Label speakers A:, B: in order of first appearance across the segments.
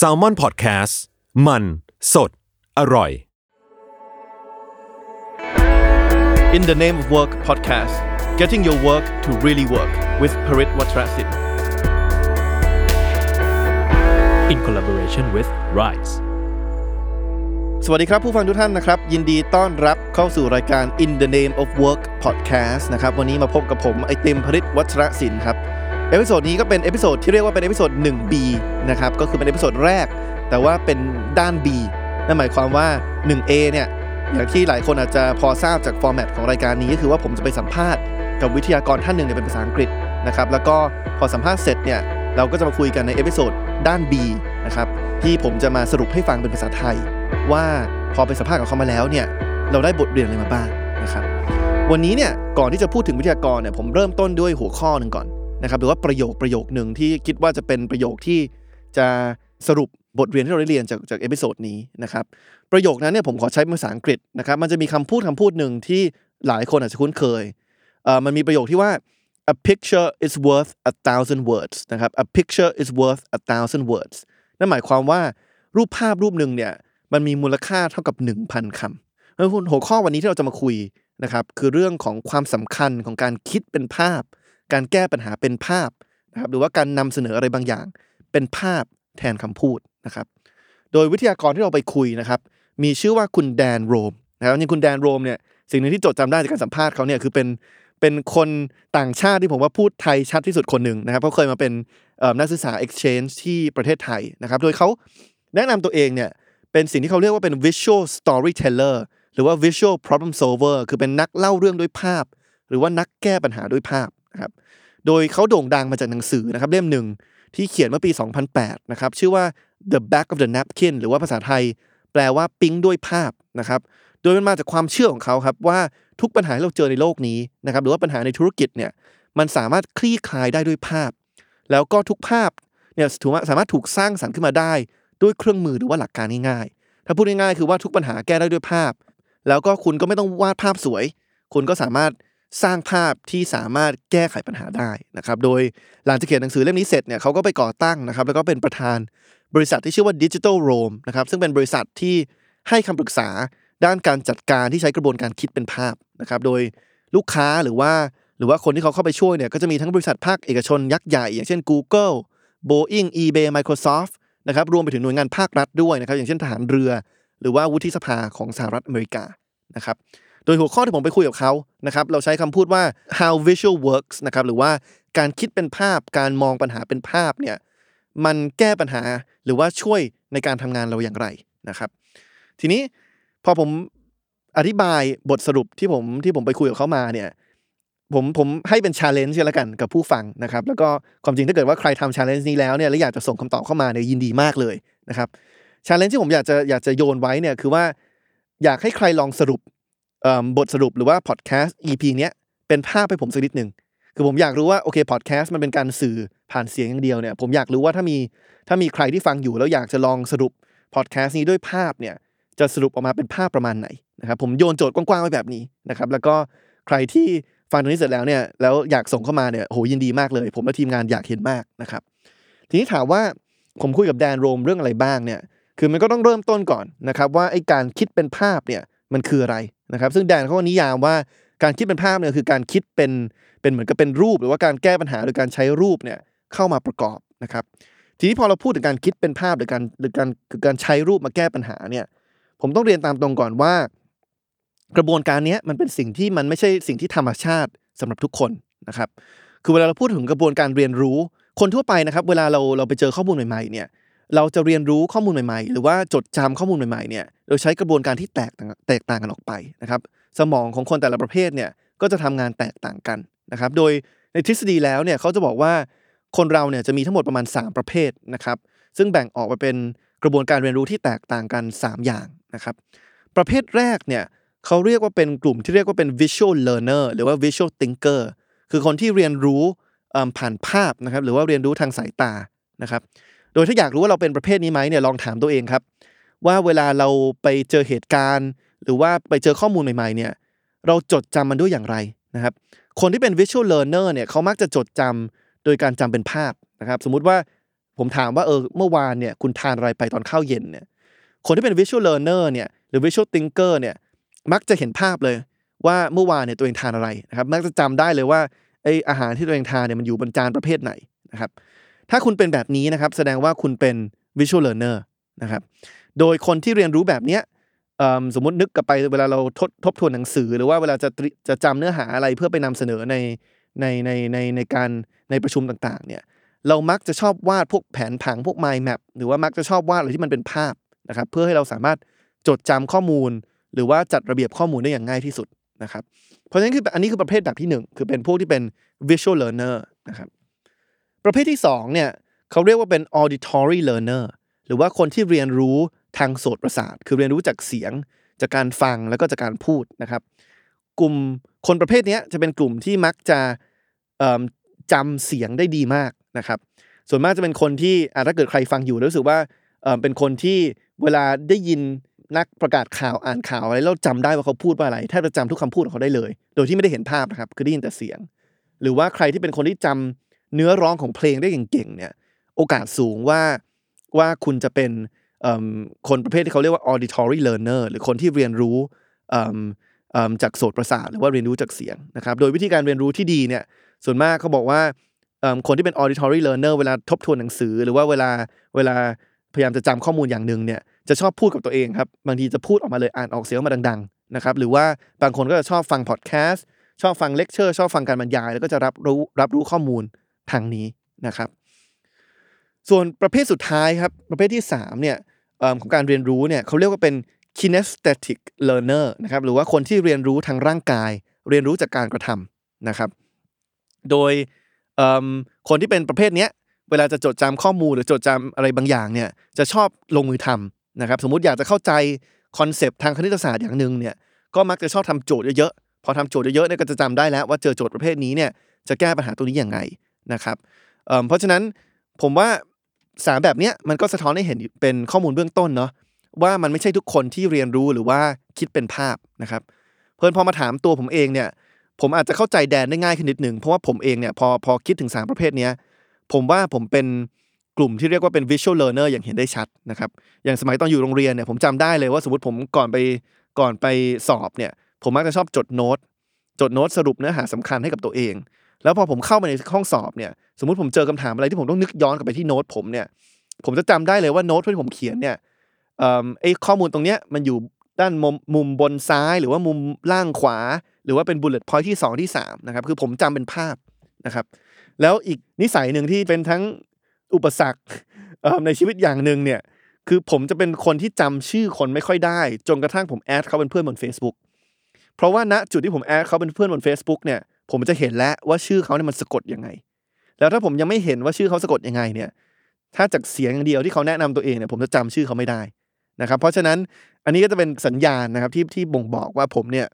A: s a l ม o n PODCAST มัน สด อร่อย
B: In the Name of Work podcast, getting your work to really work with Parit Watrasit.
C: in collaboration with Rise
B: สวัสดีครับผู้ฟังทุกท่านนะครับ ยินดีต้อนรับเข้าสู่รายการ In the Name of Work podcast นะครับ วันนี้มาพบกับผม ไอเต็มพริตวัชรศิลป์ครับ episode นี้ก็เป็น episode ที่เรียกว่าเป็น episode 1B นะครับ ก็คือเป็น episode แรก แต่ว่าเป็นด้าน B นั่นหมายความว่า 1A เนี่ยอย่างที่หลายคนอาจจะพอทราบจาก format ของรายการนี้ก็คือว่าผมจะไปสัมภาษณ์กับวิทยากรท่านหนึ่งเนี่ยเป็นภาษาอังกฤษนะครับแล้วก็พอสัมภาษณ์เสร็จเนี่ยเราก็จะมาคุยกันในเอพิโซดด้าน B นะครับที่ผมจะมาสรุปให้ฟังเป็นภาษาไทย ว่าพอไปสัมภาษณ์กับเขามาแล้วเนี่ยเราได้บทเรียนอะไรมาบ้างนะครับวันนี้เนี่ยก่อนที่จะพูดถึงวิทยากรเนี่ยผมเริ่มต้นด้วยหัวข้อหนึ่งก่อน นะครับหรือว่าประโยคประโยคหนึ่งที่คิดว่าจะเป็นประโยคที่จะสรุปบทเรียนที่เราได้เรียนจากจาก episode นี้นะครับประโยคนั้นเนี่ยผมขอใช้ภาษาอังกฤษนะครับมันจะมีคำพูดคำพูดหนึ่งที่หลายคนอาจจะคุ้นเคยเอ่อมันมีประโยคที่ว่า a picture is worth a thousand words นะครับ a picture is worth a thousand words นั่นหมายความว่ารูปภาพรูปหนึ่งเนี่ยมันมีมูลค่าเท่ากับ 1,000คำแล้วหัวข้อวันนี้ที่เราจะมาคุยนะครับคือเรื่องของความสำคัญของการคิดเป็นภาพ การแก้ปัญหาเป็นภาพนะครับหรือว่าการนำเสนออะไรบางอย่าง เป็นภาพแทนคำพูดนะครับ โดยวิทยากรที่เราไปคุยนะครับ มีชื่อว่าคุณแดนโรมนะครับจริงๆคุณแดนโรมเนี่ยสิ่งหนึ่งที่จดจำได้จากการสัมภาษณ์เขาเนี่ยคือเป็นเป็นคนต่างชาติที่ผมว่าพูดไทยชัดที่สุดคนหนึ่งนะครับเขาเคยมาเป็นนักศึกษา exchange ที่ประเทศไทยนะครับ โดยเขาแนะนำตัวเองเนี่ยเป็นสิ่งที่เขาเรียกว่าเป็น visual storyteller หรือว่า visual problem solver คือเป็นนักเล่าเรื่องด้วยภาพ หรือว่านักแก้ปัญหาด้วยภาพ นะครับ โดยเขาโด่งดังมาจากหนังสือนะครับเล่มหนึ่งที่เขียนเมื่อปี 2008 นะครับ ชื่อว่า the back of the napkin หรือว่าภาษาไทย แปลว่าปิ๊งด้วยภาพนะครับ โดยมันมาจากความเชื่อของเขาครับว่าทุกปัญหาที่เราเจอในโลกนี้นะครับ หรือว่าปัญหาในธุรกิจเนี่ยมันสามารถคลี่คลายได้ด้วยภาพ แล้วก็ทุกภาพเนี่ยสามารถถูกสร้างสรรค์ขึ้นมาได้ ด้วยเครื่องมือหรือว่าหลักการง่ายๆ ถ้าพูดง่ายๆคือว่าทุกปัญหาแก้ได้ด้วยภาพ แล้วก็คุณก็ไม่ต้องวาดภาพสวย คุณก็สามารถ สร้างภาพที่สามารถแก้ไขปัญหาได้นะครับ โดยหลังจากเขียนหนังสือเล่มนี้เสร็จเนี่ยเขาก็ไปก่อตั้งนะครับ แล้วก็เป็นประธานบริษัทที่ชื่อว่า Digital Rome นะครับซึ่งเป็นบริษัทที่ให้คำปรึกษาด้านการจัดการที่ใช้กระบวนการคิดเป็นภาพนะครับ โดยลูกค้าหรือว่าหรือว่าคนที่เขาเข้าไปช่วยเนี่ยก็จะมีทั้งบริษัทภาคเอกชนยักษ์ใหญ่ อย่างเช่น Google Boeing eBay Microsoft นะครับรวมไปถึงหน่วยงานภาครัฐด้วยนะครับอย่างเช่นทหารเรือ หรือว่าวุฒิสภาของสหรัฐอเมริกานะครับ โดยหัวข้อที่ผมไปคุยกับเขานะครับเราใช้คำพูดว่า how visual works นะครับหรือว่าการคิดเป็นภาพการมองปัญหาเป็นภาพเนี่ยมันแก้ปัญหาหรือว่าช่วยในการทำงานเราอย่างไรนะครับ ทีนี้พอผมอธิบายบทสรุปที่ผมที่ผมไปคุยกับเขามาเนี่ยผมผมให้เป็น challenge กันแล้วกันกับผู้ฟังนะครับ แล้วก็ความจริงถ้าเกิดว่าใครทำ challenge นี้แล้วเนี่ยแล้วอยากจะส่งคำตอบเข้ามาเนี่ยยินดีมากเลยนะครับ challenge ที่ผมอยากจะอยากจะโยนไว้เนี่ยคือว่าอยากให้ใครลองสรุป บทสรุปหรือว่าพอดแคสต์ EP เนี้ยเป็นภาพให้ผมสักนิดหนึ่งคือผมอยากรู้ว่าโอเคพอดแคสต์มันเป็นการสื่อผ่านเสียงอย่างเดียวเนี่ยผมอยากรู้ว่าถ้ามีถ้ามีใครที่ฟังอยู่แล้วอยากจะลองสรุปพอดแคสต์นี้ด้วยภาพเนี่ยจะสรุปออกมาเป็นภาพประมาณไหนนะครับผมโยนโจทย์กว้างๆไว้แบบนี้นะครับแล้วก็ใครที่ฟังตรงนี้เสร็จแล้วเนี่ยแล้วอยากส่งเข้ามาเนี่ยโหยินดีมากเลย ผมและทีมงานอยากเห็นมากนะครับทีนี้ถามว่าผมคุยกับแดนโรมเรื่องอะไรบ้างเนี่ยคือมันก็ต้องเริ่มต้นก่อนนะครับว่าไอ้การคิดเป็นภาพเนี่ยมันคืออะไร นะครับซึ่งแดนเขาก็นิยามว่าการคิดเป็นภาพเนี่ยคือการคิดเป็นเป็นเหมือนกับเป็นรูป หรือว่าการแก้ปัญหาโดยการใช้รูปเนี่ยเข้ามาประกอบนะครับทีนี้พอเราพูดถึงการคิดเป็นภาพหรือการหรือการคือการใช้รูปมาแก้ปัญหาเนี่ยผมต้องเรียนตามตรงก่อนว่า กระบวนการนี้มันเป็นสิ่งที่มันไม่ใช่สิ่งที่ธรรมชาติสำหรับทุกคนนะครับคือเวลาเราพูดถึงกระบวนการเรียนรู้คนทั่วไปนะครับ เวลาเราเราไปเจอข้อมูลใหม่ๆเนี่ย เราจะเรียนรู้ข้อมูลใหม่ ๆ หรือว่าจดจำข้อมูลใหม่ๆเนี่ยโดยใช้กระบวนการที่แตกต่างแตกต่างกันออกไปนะครับ สมองของคนแต่ละประเภทเนี่ยก็จะทำงานแตกต่างกันนะครับ โดยในทฤษฎีแล้วเนี่ยเขาจะบอกว่าคนเราเนี่ยจะมีทั้งหมดประมาณ 3 ประเภทนะครับ ซึ่งแบ่งออกมาเป็นกระบวนการเรียนรู้ที่แตกต่างกัน 3 อย่างนะครับ ประเภทแรกเนี่ยเขาเรียกว่าเป็นกลุ่มที่เรียกว่าเป็น visual learner หรือว่า visual thinker คือคนที่เรียนรู้ผ่านภาพนะครับ หรือว่าเรียนรู้ทางสายตานะครับ โดยถ้าอยากรู้ว่าเราเป็นประเภทนี้ไหมเนี่ยลองถามตัวเองครับ ว่าเวลาเราไปเจอเหตุการณ์ หรือว่าไปเจอข้อมูลใหม่ๆเนี่ยเราจดจำมันด้วยอย่างไรนะครับ คนที่เป็น visual learner เนี่ยเขามักจะจดจำโดยการจำเป็นภาพนะครับ สมมุติว่าผมถามว่าเออเมื่อวานเนี่ยคุณทานอะไรไปตอนข้าวเย็นเนี่ยคนที่เป็น visual learner เนี่ยหรือ visual thinker เนี่ยมักจะเห็นภาพเลยว่าเมื่อวานเนี่ยตัวเองทานอะไรนะครับ มักจะจำได้เลยว่าไออาหารที่ตัวเองทานเนี่ยมันอยู่บนจานประเภทไหนนะครับ ถ้าคุณเป็นแบบนี้นะครับ แสดงว่าคุณเป็น visual learner นะครับ โดยคนที่เรียนรู้แบบเนี้ยสมมตินึกกลับไปเวลาเราทบทบทวนหนังสือ หรือว่าเวลาจะจะจำเนื้อหาอะไรเพื่อไปนำเสนอในในในในในการในประชุมต่างๆเนี่ยเรามักจะชอบวาดพวกแผนผังพวก mind map หรือว่ามักจะชอบวาดอะไรที่มันเป็นภาพนะครับ เพื่อให้เราสามารถจดจำข้อมูล หรือว่าจัดระเบียบข้อมูลได้อย่างง่ายที่สุดนะครับ เพราะฉะนั้นคืออันนี้คือประเภทแบบที่หนึ่งคือเป็นพวกที่เป็น visual learner นะครับ ประเภทที่สองเนี่ยเขาเรียกว่าเป็น auditory learner หรือว่าคนที่เรียนรู้ทางโสตประสาท คือเรียนรู้จากเสียง จากการฟังแล้วก็จากการพูดนะครับ กลุ่มคนประเภทนี้จะเป็นกลุ่มที่มักจะเอิ่มจำเสียงได้ดีมากนะครับ ส่วนมากจะเป็นคนที่ถ้าเกิดใครฟังอยู่รู้สึกว่าเเป็นคนที่เวลาได้ยินนักประกาศข่าวอ่านข่าวอะไรแล้วจำได้ว่าเขาพูดว่าอะไรแทบจะจำทุกคำพูดของเขาได้เลย โดยที่ไม่ได้เห็นภาพนะครับคือได้ยินแต่เสียง หรือว่าใครที่เป็นคนที่จำ เนื้อร้องของเพลงได้เก่งๆเนี่ยโอกาสสูงว่าว่าคุณจะเป็นคนประเภทที่เขาเรียกว่า auditory learner หรือคนที่เรียนรู้จากโสตประสาทหรือว่าเรียนรู้จากเสียงนะครับโดยวิธีการเรียนรู้ที่ดีเนี่ยส่วนมากเขาบอกว่าคนที่เป็น auditory learner เวลาทบทวนหนังสือ หรือว่าเวลาเวลาพยายามจะจำข้อมูลอย่างหนึ่งเนี่ยจะชอบพูดกับตัวเองครับบางทีจะพูดออกมาเลยอ่านออกเสียงออกมาดังๆนะครับหรือว่าบางคนก็จะชอบฟังพอดแคสต์ชอบฟังเลคเชอร์ชอบฟังการบรรยาย แล้วก็จะรับรู้รับรู้ข้อมูล ทางนี้นะครับ ส่วนประเภทสุดท้ายครับ ประเภทที่3เนี่ยอของการเรียนรู้เนี่ยเขาเรียกว่าเป็น kinesthetic learner นะครับหรือว่าคนที่เรียนรู้ทางร่างกาย เรียนรู้จากการกระทำนะครับ โดยคนที่เป็นประเภทเนี้ยเวลาจะจดจำข้อมูลหรือจดจำอะไรบางอย่างเนี่ยจะชอบลงมือทำนะครับ สมมุติอยากจะเข้าใจ concept ทางคณิตศาสตร์อย่างหนึ่งเนี่ยก็มักจะชอบทำโจทย์เยอะๆพอทำโจทย์เยอะๆเนี่ยก็จะจำได้แล้วว่าเจอโจทย์ประเภทนี้เนี่ยจะแก้ปัญหาตัวนี้อย่างไง นะครับเพราะฉะนั้นผมว่าสามแบบเนี้ยมันก็สะท้อนให้เห็นเป็นข้อมูลเบื้องต้นเนาะว่ามันไม่ใช่ทุกคนที่เรียนรู้หรือว่าคิดเป็นภาพนะครับ เอิ่มพอมาถามตัวผมเองเนี่ย ผมอาจจะเข้าใจแดนได้ง่ายขึ้นนิดหนึ่งเพราะว่าผมเองเนี่ยพอพอคิดถึงสามประเภทเนี้ยผมว่าผมเป็นกลุ่มที่เรียกว่าเป็น visual learner อย่างเห็นได้ชัดนะครับ อย่างสมัยตอนอยู่โรงเรียนเนี่ยผมจำได้เลยว่าสมมติผมก่อนไปก่อนไปสอบเนี่ย ผมมักจะชอบจดโน้ตจดโน้ตสรุปเนื้อหาสำคัญให้กับตัวเอง แล้วพอผมเข้ามาในห้องสอบเนี่ยสมมติผมเจอคำถามอะไรที่ผมต้องนึกย้อนกลับไปที่โน้ตผมเนี่ยผมจะจำได้เลยว่าโน้ตที่ผมเขียนเนี่ยเอิ่มไอ้ข้อมูลตรงเนี้ยมันอยู่ด้านมุมมุมบนซ้ายหรือว่ามุมล่างขวา หรือว่าเป็น bullet point ที่ 2 ที่3นะครับคือผมจำเป็นภาพนะครับแล้วอีกนิสัยหนึ่งที่เป็นทั้งอุปสรรคในชีวิตอย่างหนึ่งเนี่ยคือผมจะเป็นคนที่จำชื่อคนไม่ค่อยได้ จนกระทั่งผมแอดเขาเป็นเพื่อนบน Facebook เพราะว่าณจุดที่ผมแอดเขาเป็นเพื่อนบน Facebook เนี่ย ผมจะเห็นแล้วว่าชื่อเขาเนี่ยมันสะกดยังไง แล้วถ้าผมยังไม่เห็นว่าชื่อเขาสะกดยังไงเนี่ย ถ้าจากเสียงอย่างเดียวที่เขาแนะนำตัวเองเนี่ยผมจะจำชื่อเขาไม่ได้นะครับ เพราะฉะนั้นอันนี้ก็จะเป็นสัญญาณนะครับที่ที่บ่งบอกว่าผมเนี่ย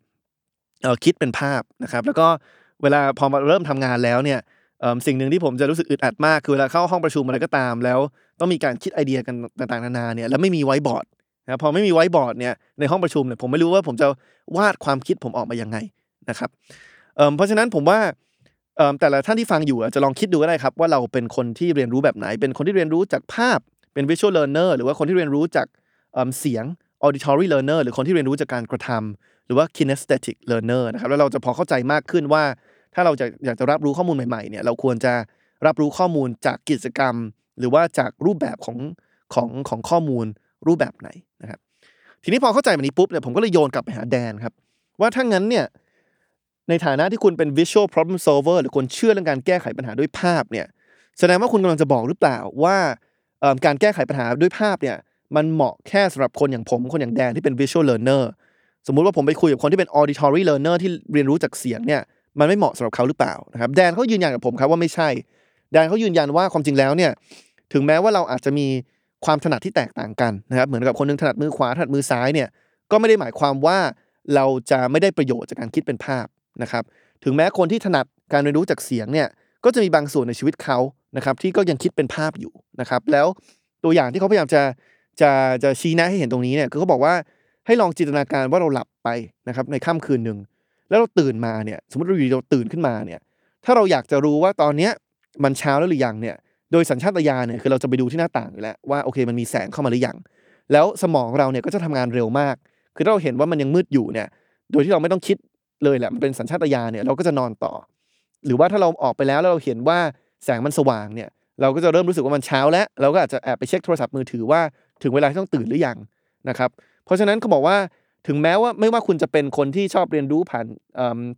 B: คิดเป็นภาพนะครับ แล้วก็เวลาพอมาเริ่มทำงานแล้วเนี่ยสิ่งหนึ่งที่ผมจะรู้สึกอึดอัดมากคือเวลาเข้าห้องประชุมอะไรก็ตาม แล้วต้องมีการคิดไอเดียกันต่างๆนานาเนี่ยแล้วไม่มีไว้บอร์ดนะครับพอไม่มีไว้บอร์ดเนี่ยในห้องประชุมเนี่ยผมไม่รู้ว่าผมจะวาดความคิดผมออกมายังไงนะครับ เพราะฉะนั้นผมว่าแต่ละท่านที่ฟังอยู่อาจจะลองคิดดูก็ได้ครับว่าเราเป็นคนที่เรียนรู้แบบไหน เป็นคนที่เรียนรู้จากภาพเป็น visual learner หรือว่าคนที่เรียนรู้จากเอิ่มเสียง auditory learner หรือคนที่เรียนรู้จากการกระทำหรือว่า kinesthetic learner นะครับแล้วเราจะพอเข้าใจมากขึ้นว่า ถ้าเราจะอยากจะรับรู้ข้อมูลใหม่ๆเนี่ยเราควรจะรับรู้ข้อมูลจากกิจกรรม หรือว่าจากรูปแบบของของของข้อมูลรูปแบบไหนนะครับทีนี้พอเข้าใจแบบนี้ปุ๊บเนี่ยผมก็เลยโยนกลับไปหาแดนครับว่าถ้างั้นเนี่ย ในฐานะที่คุณเป็น visual problem solver หรือคนเชื่อเรื่องการแก้ไขปัญหาด้วยภาพเนี่ยแสดงว่าคุณกำลังจะบอกหรือเปล่าว่าการแก้ไขปัญหาด้วยภาพเนี่ยมันเหมาะแค่สำหรับคนอย่างผมคนอย่างแดนที่เป็น visual learner สมมุติว่าผมไปคุยกับคนที่เป็น auditory learner ที่เรียนรู้จากเสียงเนี่ยมันไม่เหมาะสำหรับเขาหรือเปล่านะครับแดนเขายืนยันกับผมครับว่าไม่ใช่ แดนเขายืนยันว่าความจริงแล้วเนี่ยถึงแม้ว่าเราอาจจะมีความถนัดที่แตกต่างกันนะครับเหมือนกับคนหนึงถนัดมือขวาถนัดมือซ้ายเนี่ยก็ไม่ได้หมายความว่าเราจะไม่ได้ประโยชน์จากการคิดเป็นภาพ นะครับถึงแม้คนที่ถนัดการเรียนรู้จากเสียงเนี่ยก็จะมีบางส่วนในชีวิตเขานะครับที่ก็ยังคิดเป็นภาพอยู่นะครับแล้วตัวอย่างที่เขาพยายามจะจะจะชี้แนะให้เห็นตรงนี้เนี่ยคือเขาบอกว่าให้ลองจินตนาการว่าเราหลับไปนะครับในค่ำคืนหนึ่งแล้วเราตื่นมาเนี่ยสมมติเราอยู่ดีเราตื่นขึ้นมาเนี่ยถ้าเราอยากจะรู้ว่าตอนเนี้ยมันเช้าแล้วหรือยังเนี่ยโดยสัญชาตญาณเนี่ยคือเราจะไปดูที่หน้าต่างอยู่แล้วว่าโอเคมันมีแสงเข้ามาหรือยังแล้วสมองเราเนี่ยก็จะทำงานเร็วมาก คือถ้าเราเห็นว่ามันยังมืดอยู่เนี่ยโดยที่เราไม่ต้องคิด เลยแหละมันเป็นสัญชาตญาณเนี่ยเราก็จะนอนต่อ หรือว่าถ้าเราออกไปแล้วแล้วเราเห็นว่าแสงมันสว่างเนี่ยเราก็จะเริ่มรู้สึกว่ามันเช้าแล้ว เราก็อาจจะแอบไปเช็คโทรศัพท์มือถือว่าถึงเวลาที่ต้องตื่นหรือยังนะครับเพราะฉะนั้นเขาบอกว่าถึงแม้ว่าไม่ว่าคุณจะเป็นคนที่ชอบเรียนรู้ผ่าน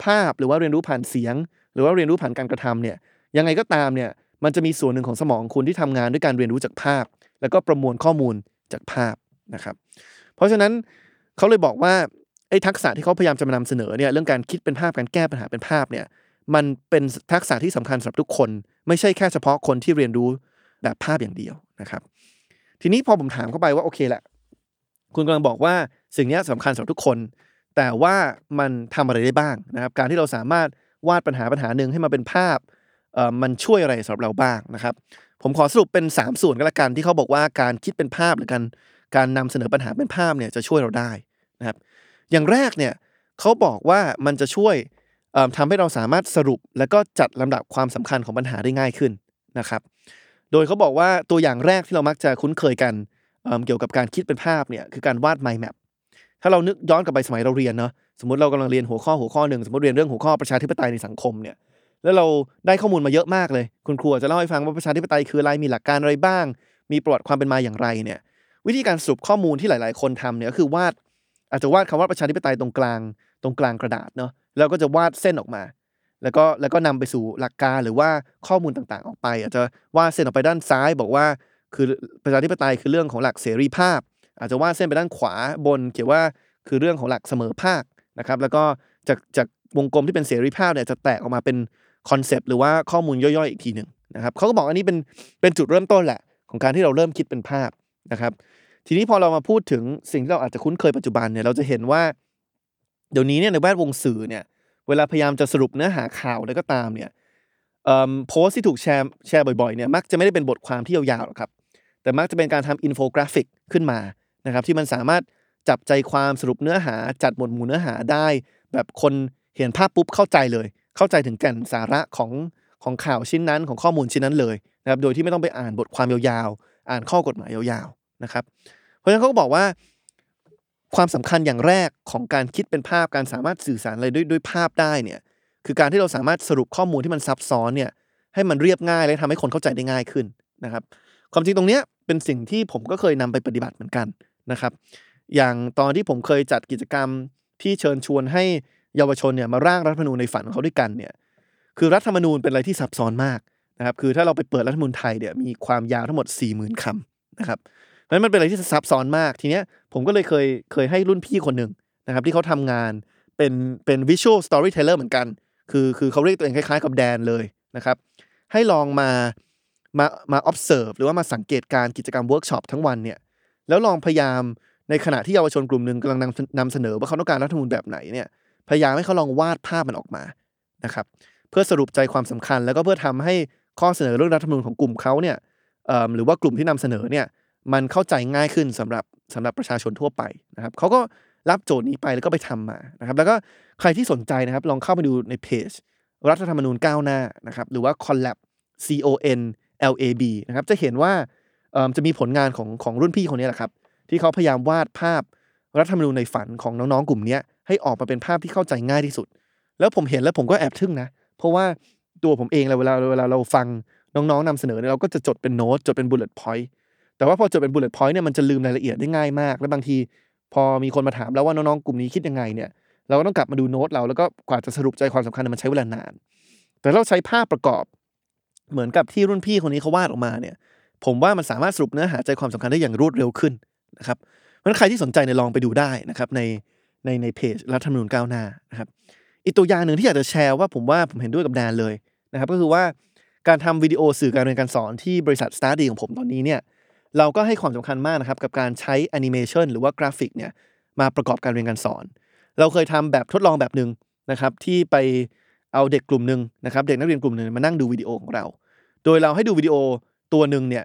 B: ภาพ หรือว่าเรียนรู้ผ่านเสียง หรือว่าเรียนรู้ผ่านการกระทำเนี่ยยังไงก็ตามเนี่ยมันจะมีส่วนหนึ่งของสมองคุณที่ทำงานด้วยการเรียนรู้จากภาพ แล้วก็ประมวลข้อมูลจากภาพนะครับ เพราะฉะนั้นเขาเลยบอกว่า ไอ้ทักษะที่เขาพยายามจะมานำเสนอเนี่ยเรื่องการคิดเป็นภาพการแก้ปัญหาเป็นภาพเนี่ยมันเป็นทักษะที่สำคัญสำหรับทุกคน ไม่ใช่แค่เฉพาะคนที่เรียนรู้แบบภาพอย่างเดียวนะครับ ทีนี้พอผมถามเข้าไปว่าโอเคแหละ คุณกำลังบอกว่าสิ่งนี้ยสำคัญสำหรับทุกคน แต่ว่ามันทำอะไรได้บ้างนะครับ การที่เราสามารถวาดปัญหาปัญหาหนึ่งให้มาเป็นภาพมันช่วยอะไรสำหรับเราบ้างนะครับ ผมขอสรุปเป็น 3 ส่วนก็แล้วกันที่เขาบอกว่าการคิดเป็นภาพหรือการการนำเสนอปัญหาเป็นภาพเนี่ยจะช่วยเราได้นะครับ อย่างแรกเนี่ยเขาบอกว่ามันจะช่วยเอิ่มทำให้เราสามารถสรุป แล้วก็จัดลำดับความสำคัญของปัญหาได้ง่ายขึ้นนะครับ โดยเขาบอกว่าตัวอย่างแรกที่เรามักจะคุ้นเคยกันเเกี่ยวกับการคิดเป็นภาพเนี่ยคือการวาด mind map ถ้าเรานึกย้อนกลับไปสมัยเราเรียนเนาะสมมติเรากำลังเรียนหัวข้อหัวข้อหนึ่งสมมติเรียนเรื่องหัวข้อประชาธิปไตยในสังคมเนี่ยแล้วเราได้ข้อมูลมาเยอะมากเลย คุณครูอาจจะเล่าให้ฟังว่าประชาธิปไตยคืออะไรมีหลักการอะไรบ้าง มีประวัติความเป็นมาอย่างไรเนี่ยวิธีการสรุปข้อมูลที่หลาย ๆ คนทำเนี่ยก็คือวาด อาจจะวาดคำว่าประชาธิปไตยตรงกลางตรงกลางกระดาษเนาะแล้วก็จะวาดเส้นออกมา แล้วก็แล้วก็นำไปสู่หลักการหรือว่าข้อมูลต่างๆ ออกไป อาจจะวาดเส้นออกไปด้านซ้าย บอกว่าคือประชาธิปไตยคือเรื่องของหลักเสรีภาพ อาจจะวาดเส้นไปด้านขวาบน เขียนว่าคือเรื่องของหลักเสมอภาคนะครับ แล้วก็จากจากวงกลมที่เป็นเสรีภาพเนี่ยจะแตกออกมาเป็น concept หรือว่าข้อมูลย่อยๆอีกทีหนึ่งนะครับเขาก็บอกอันนี้เป็นเป็นจุดเริ่มต้นแหละ ของการที่เราเริ่มคิดเป็นภาพนะครับ ทีนี้พอเรามาพูดถึงสิ่งที่เราอาจจะคุ้นเคยปัจจุบันเนี่ยเราจะเห็นว่าเดี๋ยวนี้เนี่ยในแวดวงสื่อเนี่ยเวลาพยายามจะสรุปเนื้อหาข่าวอะไรก็ตามเนี่ยเอิ่มโพสต์ที่ถูกแชร์แชร์บ่อยๆเนี่ยมักจะไม่ได้เป็นบทความที่ยาวๆหรอกครับ แต่มักจะเป็นการทำอินโฟกราฟิกขึ้นมานะครับที่มันสามารถจับใจความสรุปเนื้อหาจัดหมวดหมู่เนื้อหาได้ แบบคนเห็นภาพปุ๊บเข้าใจเลย เข้าใจถึงแก่นสาระของของข่าวชิ้นนั้นของข้อมูลชิ้นนั้นเลยนะครับโดยที่ไม่ต้องไปอ่านบทความยาวๆ อ่านข้อกฎหมายยาวๆ นะครับ เพราะฉะนั้นเขาก็บอกว่าความสำคัญอย่างแรกของการคิดเป็นภาพการสามารถสื่อสารอะไรด้วยด้วยภาพได้เนี่ยคือการที่เราสามารถสรุปข้อมูลที่มันซับซ้อนเนี่ยให้มันเรียบง่ายและทำให้คนเข้าใจได้ง่ายขึ้นนะครับ ความจริงตรงเนี้ยเป็นสิ่งที่ผมก็เคยนำไปปฏิบัติเหมือนกันนะครับ อย่างตอนที่ผมเคยจัดกิจกรรมที่เชิญชวนให้เยาวชนเนี่ยมาร่างรัฐธรรมนูญในฝันของเขาด้วยกันเนี่ยคือรัฐธรรมนูญเป็นอะไรที่ซับซ้อนมากนะครับ คือถ้าเราไปเปิดรัฐธรรมนูญไทยเนี่ยมีความยาวทั้งหมด40,000คำนะครับ นั้นมันเป็นอะไรที่ซับซ้อนมากทีเนี้ยผมก็เลยเคยเคยให้รุ่นพี่คนหนึ่งนะครับที่เขาทำงานเป็นเป็น visual storyteller เหมือนกัน คือคือเขาเรียกตัวเองคล้ายๆ กับแดนเลยนะครับ ให้ลองมามามา observe หรือว่ามาสังเกตการกิจกรรมเวิร์กช็อปทั้งวันเนี่ยแล้วลองพยายามในขณะที่เยาวชนกลุ่มหนึ่งกำลังนำนำเสนอว่าเขาต้องการรัฐธรรมนูญแบบไหนเนี่ยพยายามให้เขาลองวาดภาพมันออกมานะครับเพื่อสรุปใจความสำคัญ แล้วก็เพื่อทำให้ข้อเสนอเรื่องรัฐธรรมนูญของกลุ่มเขาเนี่ยเอิ่มหรือว่ากลุ่มที่นำเสนอเนี่ย มันเข้าใจง่ายขึ้นสำหรับสำหรับประชาชนทั่วไปนะครับเขาก็รับโจทย์นี้ไปแล้วก็ไปทำมานะครับ แล้วก็ใครที่สนใจนะครับ ลองเข้าไปดูในเพจ รัฐธรรมนูญก้าวหน้านะครับ หรือว่า collab C O N L A B นะครับ จะเห็นว่าจะมีผลงานของของรุ่นพี่คนนี้แหละครับ ที่เขาพยายามวาดภาพรัฐธรรมนูญในฝันของน้องๆกลุ่มนี้ให้ออกมาเป็นภาพที่เข้าใจง่ายที่สุด แล้วผมเห็นแล้วผมก็แอบทึ่งนะ เพราะว่าตัวผมเองเวลาเวลาเราฟังน้องๆนำเสนอเราก็จะจดเป็นโน้ตจดเป็น bullet point แต่ว่าพอจดเป็น bullet point เนี่ยมันจะลืมรายละเอียดได้ง่ายมาก และบางที พอมีคนมาถามแล้วว่าน้องๆกลุ่มนี้คิดยังไงเนี่ยเราก็ต้องกลับมาดูโน้ตเราแล้วก็กว่าจะสรุปใจความสำคัญมันใช้เวลานาน แต่เราใช้ภาพประกอบ เหมือนกับที่รุ่นพี่คนนี้เขาวาดออกมาเนี่ย ผมว่ามันสามารถสรุปเนื้อหาใจความสำคัญได้อย่างรวดเร็วขึ้นนะครับเพราะนั้นใครที่สนใจเนี่ยลองไปดูได้นะครับในในในเพจรัฐธรรมนูญก้าวหน้านะครับอีกตัวอย่างหนึ่งที่อยากจะแชร์ว่าผมว่าผมเห็นด้วยกับแดนเลยนะครับก็คือว่าการทำวิดีโอสื่อการเรียนการสอนที่บริษัท s t u d y ของผมตอนนี้เนี่ย เราก็ให้ความสำคัญมากนะครับกับการใช้แอนิเมชันหรือว่ากราฟิกเนี่ยมาประกอบการเรียนการสอน เราเคยทำแบบทดลองแบบหนึ่งนะครับที่ไปเอาเด็กกลุ่มหนึ่งนะครับเด็กนักเรียนกลุ่มหนึ่งมานั่งดูวิดีโอของเรา โดยเราให้ดูวิดีโอตัวหนึ่งเนี่ย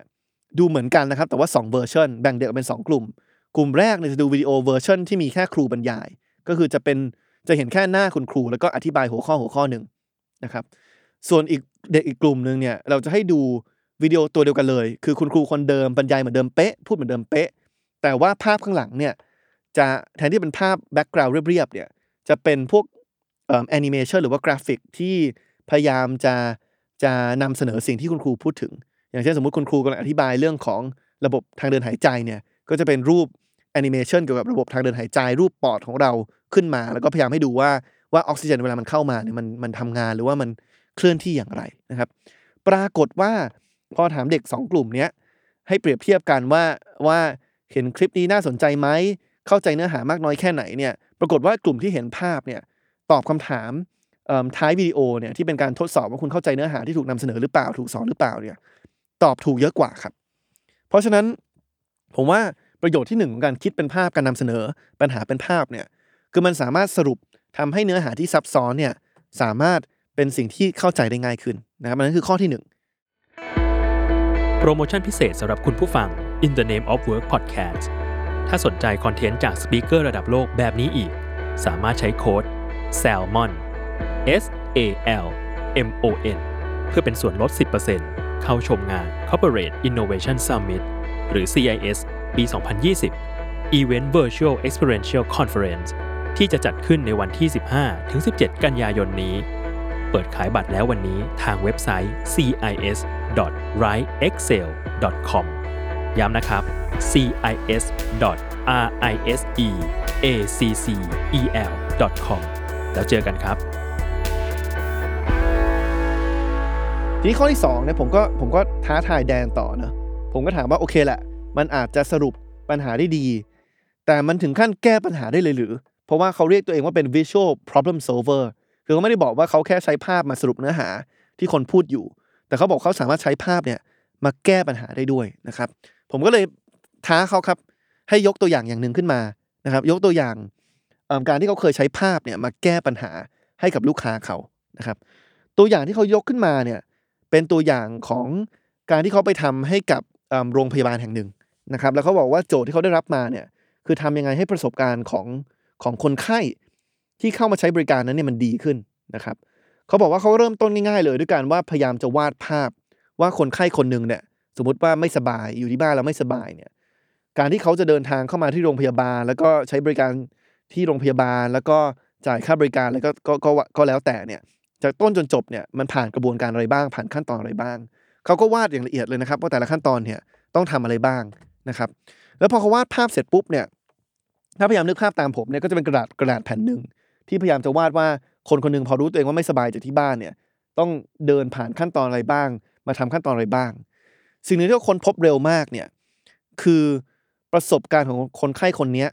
B: ดูเหมือนกันนะครับแต่ว่า2เวอร์ชันแบ่งเด็กออกเป็น 2 กลุ่ม กลุ่มแรกเนี่ยจะดูวิดีโอเวอร์ชันที่มีแค่ครูบรรยาย ก็คือจะเป็นจะเห็นแค่หน้าคุณครู แล้วก็อธิบายหัวข้อหัวข้อหนึ่งนะครับส่วนอีกเด็กอีกกลุ่มหนึ่งเนี่ยเราจะให้ดู วิดีโอตัวเดียวกันเลย คือคุณครูคนเดิมบรรยายเหมือนเดิมเป๊ะพูดเหมือนเดิมเป๊ะ แต่ว่าภาพข้างหลังเนี่ยจะแทนที่เป็นภาพ background เรียบๆเนี่ยจะเป็นพวกแอนิเมชันหรือว่ากราฟิกที่พยายามจะจะนำเสนอสิ่งที่คุณครูพูดถึง อย่างเช่นสมมติคุณครูกำลังอธิบายเรื่องของระบบทางเดินหายใจเนี่ยก็จะเป็นรูปแอนิเมชันเกี่ยวกับระบบทางเดินหายใจ รูปปอดของเราขึ้นมา แล้วก็พยายามให้ดูว่าว่าออกซิเจนเวลามันเข้ามาเนี่ยมันมันทำงานหรือว่ามันเคลื่อนที่อย่างไรนะครับ ปรากฏว่า พอถามเด็ก 2 กลุ่มเนี้ยให้เปรียบเทียบกันว่าว่าเห็นคลิปนี้น่าสนใจไหมเข้าใจเนื้อหามากน้อยแค่ไหนเนี่ยปรากฏว่ากลุ่มที่เห็นภาพเนี่ยตอบคำถามท้ายวิดีโอเนี่ยที่เป็นการทดสอบว่าคุณเข้าใจเนื้อหาที่ถูกนำเสนอหรือเปล่าถูกสอนหรือเปล่าเนี่ยตอบถูกเยอะกว่าครับ เพราะฉะนั้นผมว่าประโยชน์ที่หนึ่งของการคิดเป็นภาพการนำเสนอปัญหาเป็นภาพเนี่ยคือมันสามารถสรุปทำให้เนื้อหาที่ซับซ้อนเนี่ยสามารถเป็นสิ่งที่เข้าใจได้ง่ายขึ้นนะครับนั่นคือข้อที่หนึ่ง
C: โปรโมชั่นพิเศษสำหรับคุณผู้ฟัง In the Name of Work Podcast ถ้าสนใจคอนเทนต์จากสปีกเกอร์ระดับโลกแบบนี้อีก สามารถใช้โค้ด SALMON S A L M O N เพื่อเป็นส่วนลด 10%เข้าชมงาน Corporate Innovation Summit หรือ CIS ปี 2020 Event Virtual Experiential Conference ที่จะจัดขึ้นในวันที่ 15-17 กันยายนนี้ เปิดขายบัตรแล้ววันนี้ทางเว็บไซต์ CIS cis.writeexcel.com ย้ำนะครับ cis.riseacel.com แล้วเจอกันครับ
B: ทีนี้ข้อที่2เนี่ยผมก็ผมก็ท้าทายแดนต่อเนะผมก็ถามว่าโอเคแหละ มันอาจจะสรุปปัญหาได้ดี แต่มันถึงขั้นแก้ปัญหาได้เลยหรือ เพราะว่าเขาเรียกตัวเองว่าเป็น visual problem solver คือเขาไม่ได้บอกว่าเขาแค่ใช้ภาพมาสรุปเนื้อหาที่คนพูดอยู่ แต่เขาบอกเขาสามารถใช้ภาพเนี่ยมาแก้ปัญหาได้ด้วยนะครับ ผมก็เลยท้าเขาครับให้ยกตัวอย่างอย่างหนึ่งขึ้นมานะครับ ยกตัวอย่างการที่เขาเคยใช้ภาพเนี่ยมาแก้ปัญหาให้กับลูกค้าเขานะครับ ตัวอย่างที่เขายกขึ้นมาเนี่ยเป็นตัวอย่างของการที่เขาไปทำให้กับโรงพยาบาลแห่งหนึ่งนะครับ แล้วเขาบอกว่าโจทย์ที่เขาได้รับมาเนี่ยคือทำยังไงให้ประสบการณ์ของของคนไข้ที่เข้ามาใช้บริการนั้นเนี่ยมันดีขึ้นนะครับ เขาบอกว่าเขาเริ่มต้นง่ายๆเลยด้วยการว่าพยายามจะวาดภาพว่าคนไข้คนหนึ่งเนี่ย สมมติว่าไม่สบายอยู่ที่บ้านแล้วไม่สบายเนี่ย การที่เขาจะเดินทางเข้ามาที่โรงพยาบาล แล้วก็ใช้บริการที่โรงพยาบาล แล้วก็จ่ายค่าบริการแล้วก็ก็ก็ก็แล้วแต่เนี่ยจากต้นจนจบเนี่ยมันผ่านกระบวนการอะไรบ้าง ผ่านขั้นตอนอะไรบ้างเขาก็วาดอย่างละเอียดเลยนะครับว่าแต่ละขั้นตอนเนี่ยต้องทำอะไรบ้างนะครับ แล้วพอเขาวาดภาพเสร็จปุ๊บเนี่ยถ้าพยายามนึกภาพตามผมเนี่ยก็จะเป็นกระดาษกระดาษแผ่นหนึ่งที่พยายามจะวาดว่า คนคนนึงพอรู้ตัวเองว่าไม่สบายจากที่บ้านเนี่ย ต้องเดินผ่านขั้นตอนอะไรบ้าง มาทำขั้นตอนอะไรบ้าง สิ่งหนึ่งที่คนพบเร็วมากเนี่ยคือประสบการณ์ของคนไข้คนนี้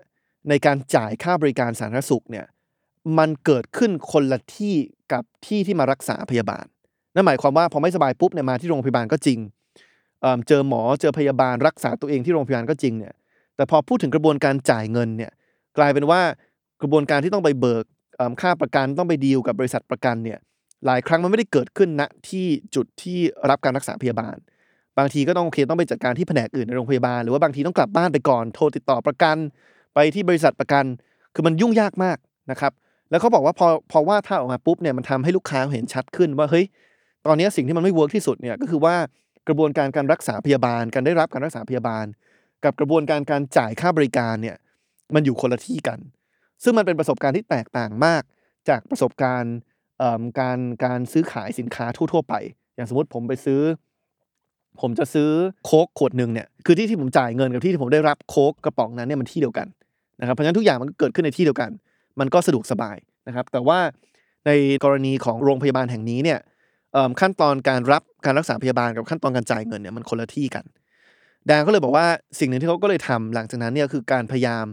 B: ในการจ่ายค่าบริการสาธารณสุขเนี่ยมันเกิดขึ้นคนละที่กับที่ที่มารักษาพยาบาล นั่นหมายความว่าพอไม่สบายปุ๊บเนี่ยมาที่โรงพยาบาลก็จริงเเจอหมอเจอพยาบาลรักษาตัวเองที่โรงพยาบาลก็จริงเนี่ยแต่พอพูดถึงกระบวนการจ่ายเงินเนี่ยกลายเป็นว่ากระบวนการที่ต้องไปเบิก ค่าประกันต้องไปดีลกับบริษัทประกันเนี่ยหลายครั้งมันไม่ได้เกิดขึ้นณที่จุดที่รับการรักษาพยาบาล บางทีก็ต้องโอเคต้องไปจัดการที่แผนกอื่นในโรงพยาบาล หรือว่าบางทีต้องกลับบ้านไปก่อนโทรติดต่อประกัน ไปที่บริษัทประกัน คือมันยุ่งยากมากนะครับแล้วเขาบอกว่าพอพอว่าถ้าออกมาปุ๊บเนี่ยมันทำให้ลูกค้าเห็นชัดขึ้นว่าเฮ้ยตอนนี้สิ่งที่มันไม่เวิร์กที่สุดเนี่ยก็คือว่ากระบวนการการรักษาพยาบาล การได้รับการรักษาพยาบาล กับกระบวนการการจ่ายค่าบริการเนี่ยมันอยู่คนละที่กัน ซึ่งมันเป็นประสบการณ์ที่แตกต่างมากจากประสบการณ์การการซื้อขายสินค้าทั่ว ๆ ไป อย่างสมมติผมไปซื้อ ผมจะซื้อโค้กขวดหนึ่งเนี่ยคือที่ที่ผมจ่ายเงินกับที่ที่ผมได้รับโค้กกระป๋องนั้นเนี่ยมันที่เดียวกันนะครับเพราะฉะนั้นทุกอย่างมันก็เกิดขึ้นในที่เดียวกัน มันก็สะดวกสบายนะครับ แต่ว่าในกรณีของโรงพยาบาลแห่งนี้เนี่ยขั้นตอนการรับการรักษาพยาบาลกับขั้นตอนการจ่ายเงินเนี่ยมันคนละที่กัน แดงก็เลยบอกว่าสิ่งหนึ่งที่เขาก็เลยทำหลังจากนั้นเนี่ยคือการพยายาม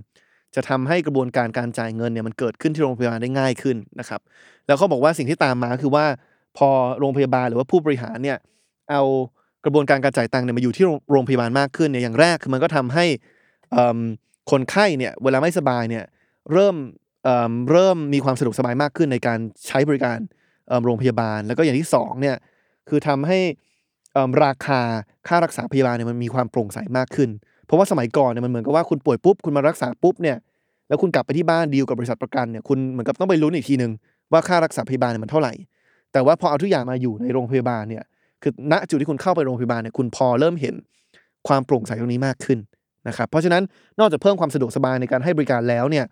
B: จะทำให้กระบวนการการจ่ายเงินเนี่ยมันเกิดขึ้นที่โรงพยาบาลได้ง่ายขึ้นนะครับ แล้วเขาบอกว่าสิ่งที่ตามมาคือว่าพอโรงพยาบาลหรือว่าผู้บริหารเนี่ยเอากระบวนการการจ่ายตังค์เนี่ยมาอยู่ที่โรงพยาบาลมากขึ้นเนี่ยอย่างแรกคือมันก็ทำให้คนไข้เนี่ยเวลาไม่สบายเนี่ยเริ่มเเริ่มมีความสะดวกสบายมากขึ้นในการใช้บริการโรงพยาบาล แล้วก็อย่างที่สองเนี่ยคือทำให้ราคาค่ารักษาพยาบาลเนี่ยมันมีความโปร่งใสมากขึ้น เพราะว่าสมัยก่อนเนี่ยมันเหมือนกับว่าคุณป่วยปุ๊บคุณมารักษาปุ๊บเนี่ยแล้วคุณกลับไปที่บ้านดีลกับบริษัทประกันเนี่ยคุณเหมือนกับต้องไปลุ้นอีกทีนึงว่าค่ารักษาพยาบาลเนี่ยมันเท่าไหร่ แต่ว่าพอเอาทุกอย่างมาอยู่ในโรงพยาบาลเนี่ยคือณจุดที่คุณเข้าไปโรงพยาบาลเนี่ยคุณพอเริ่มเห็นความโปร่งใสตรงนี้มากขึ้นนะครับเพราะฉะนั้นนอกจากเพิ่มความสะดวกสบายในการให้บริการแล้วเนี่ย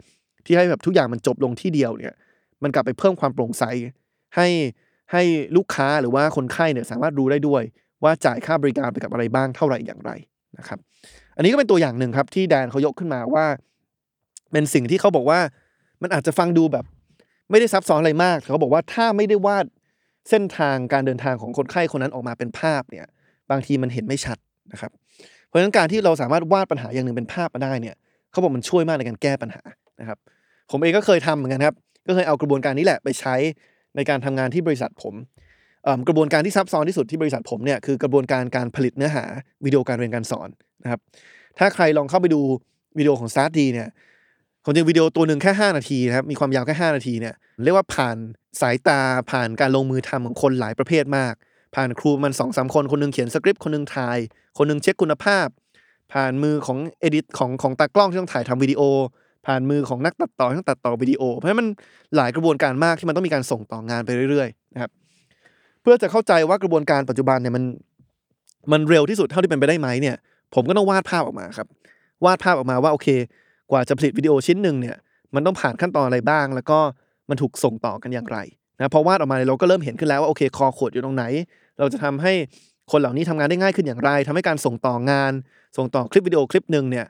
B: ที่ให้แบบทุกอย่างมันจบลงที่เดียวเนี่ยมันกลับไปเพิ่มความโปร่งใสให้ให้ลูกค้าหรือว่าคนไข้เนี่ยสามารถรู้ได้ด้วยว่าจ่ายค่าบริการไปกับอะไรบ้างเท่าไหร่อย่างไร นะครับ อันนี้ก็เป็นตัวอย่างหนึ่งครับที่แดนเขายกขึ้นมาว่า เป็นสิ่งที่เขาบอกว่ามันอาจจะฟังดูแบบ ไม่ได้ซับซ้อนอะไรมากแต่เขาบอกว่าถ้าไม่ได้วาดเส้นทางการเดินทางของคนไข้คนนั้นออกมาเป็นภาพเนี่ย บางทีมันเห็นไม่ชัดนะครับ เพราะฉะนั้นการที่เราสามารถวาดปัญหาอย่างหนึ่งเป็นภาพมาได้เนี่ยเขาบอกมันช่วยมากในการแก้ปัญหานะครับ ผมเองก็เคยทำเหมือนกันครับ ก็เคยเอากระบวนการนี้แหละไปใช้ในการทำงานที่บริษัทผม กระบวนการที่ซับซ้อนที่สุดที่บริษัทผมเนี่ยคือกระบวนการการผลิตเนื้อหาวิดีโอการเรียนการสอนนะครับถ้าใครลองเข้าไปดูวิดีโอของ StartDee เนี่ยความจริงวิดีโอตัวหนึ่งแค่ 5 นาทีนะครับมีความยาวแค่ 5 นาทีเนี่ยเรียกว่าผ่านสายตาผ่านการลงมือทำของคนหลายประเภทมาก ผ่านครูมันสองสามคนคนหนึ่งเขียนสคริปต์คนหนึ่งถ่าย คนหนึงเช็คคุณภาพ ผ่านมือของเอดิตของของตากล้องที่ต้องถ่ายทำวิดีโอ ผ่านมือของนักตัดต่อที่ต้องตัดต่อวิดีโอ เพราะฉะนั้นมันหลายกระบวนการมากที่มันต้องมีการส่งต่องานไปเรื่อยๆนะครับ เพื่อจะเข้าใจว่ากระบวนการปัจจุบันเนี่ยมันมันเร็วที่สุดเท่าที่เป็นไปได้ไหมเนี่ย ผมก็ต้องวาดภาพออกมาครับ วาดภาพออกมาว่าโอเค กว่าจะผลิตวิดีโอชิ้นหนึ่งเนี่ยมันต้องผ่านขั้นตอนอะไรบ้าง แล้วก็มันถูกส่งต่อกันอย่างไรนะพอวาดออกมาเนี่ยเราก็เริ่มเห็นขึ้นแล้วว่าโอเคคอขวดอยู่ตรงไหน เราจะทำให้คนเหล่านี้ทำงานได้ง่ายขึ้นอย่างไรทำให้การส่งต่องาน ส่งต่อคลิปวิดีโอคลิปหนึ่งเนี่ย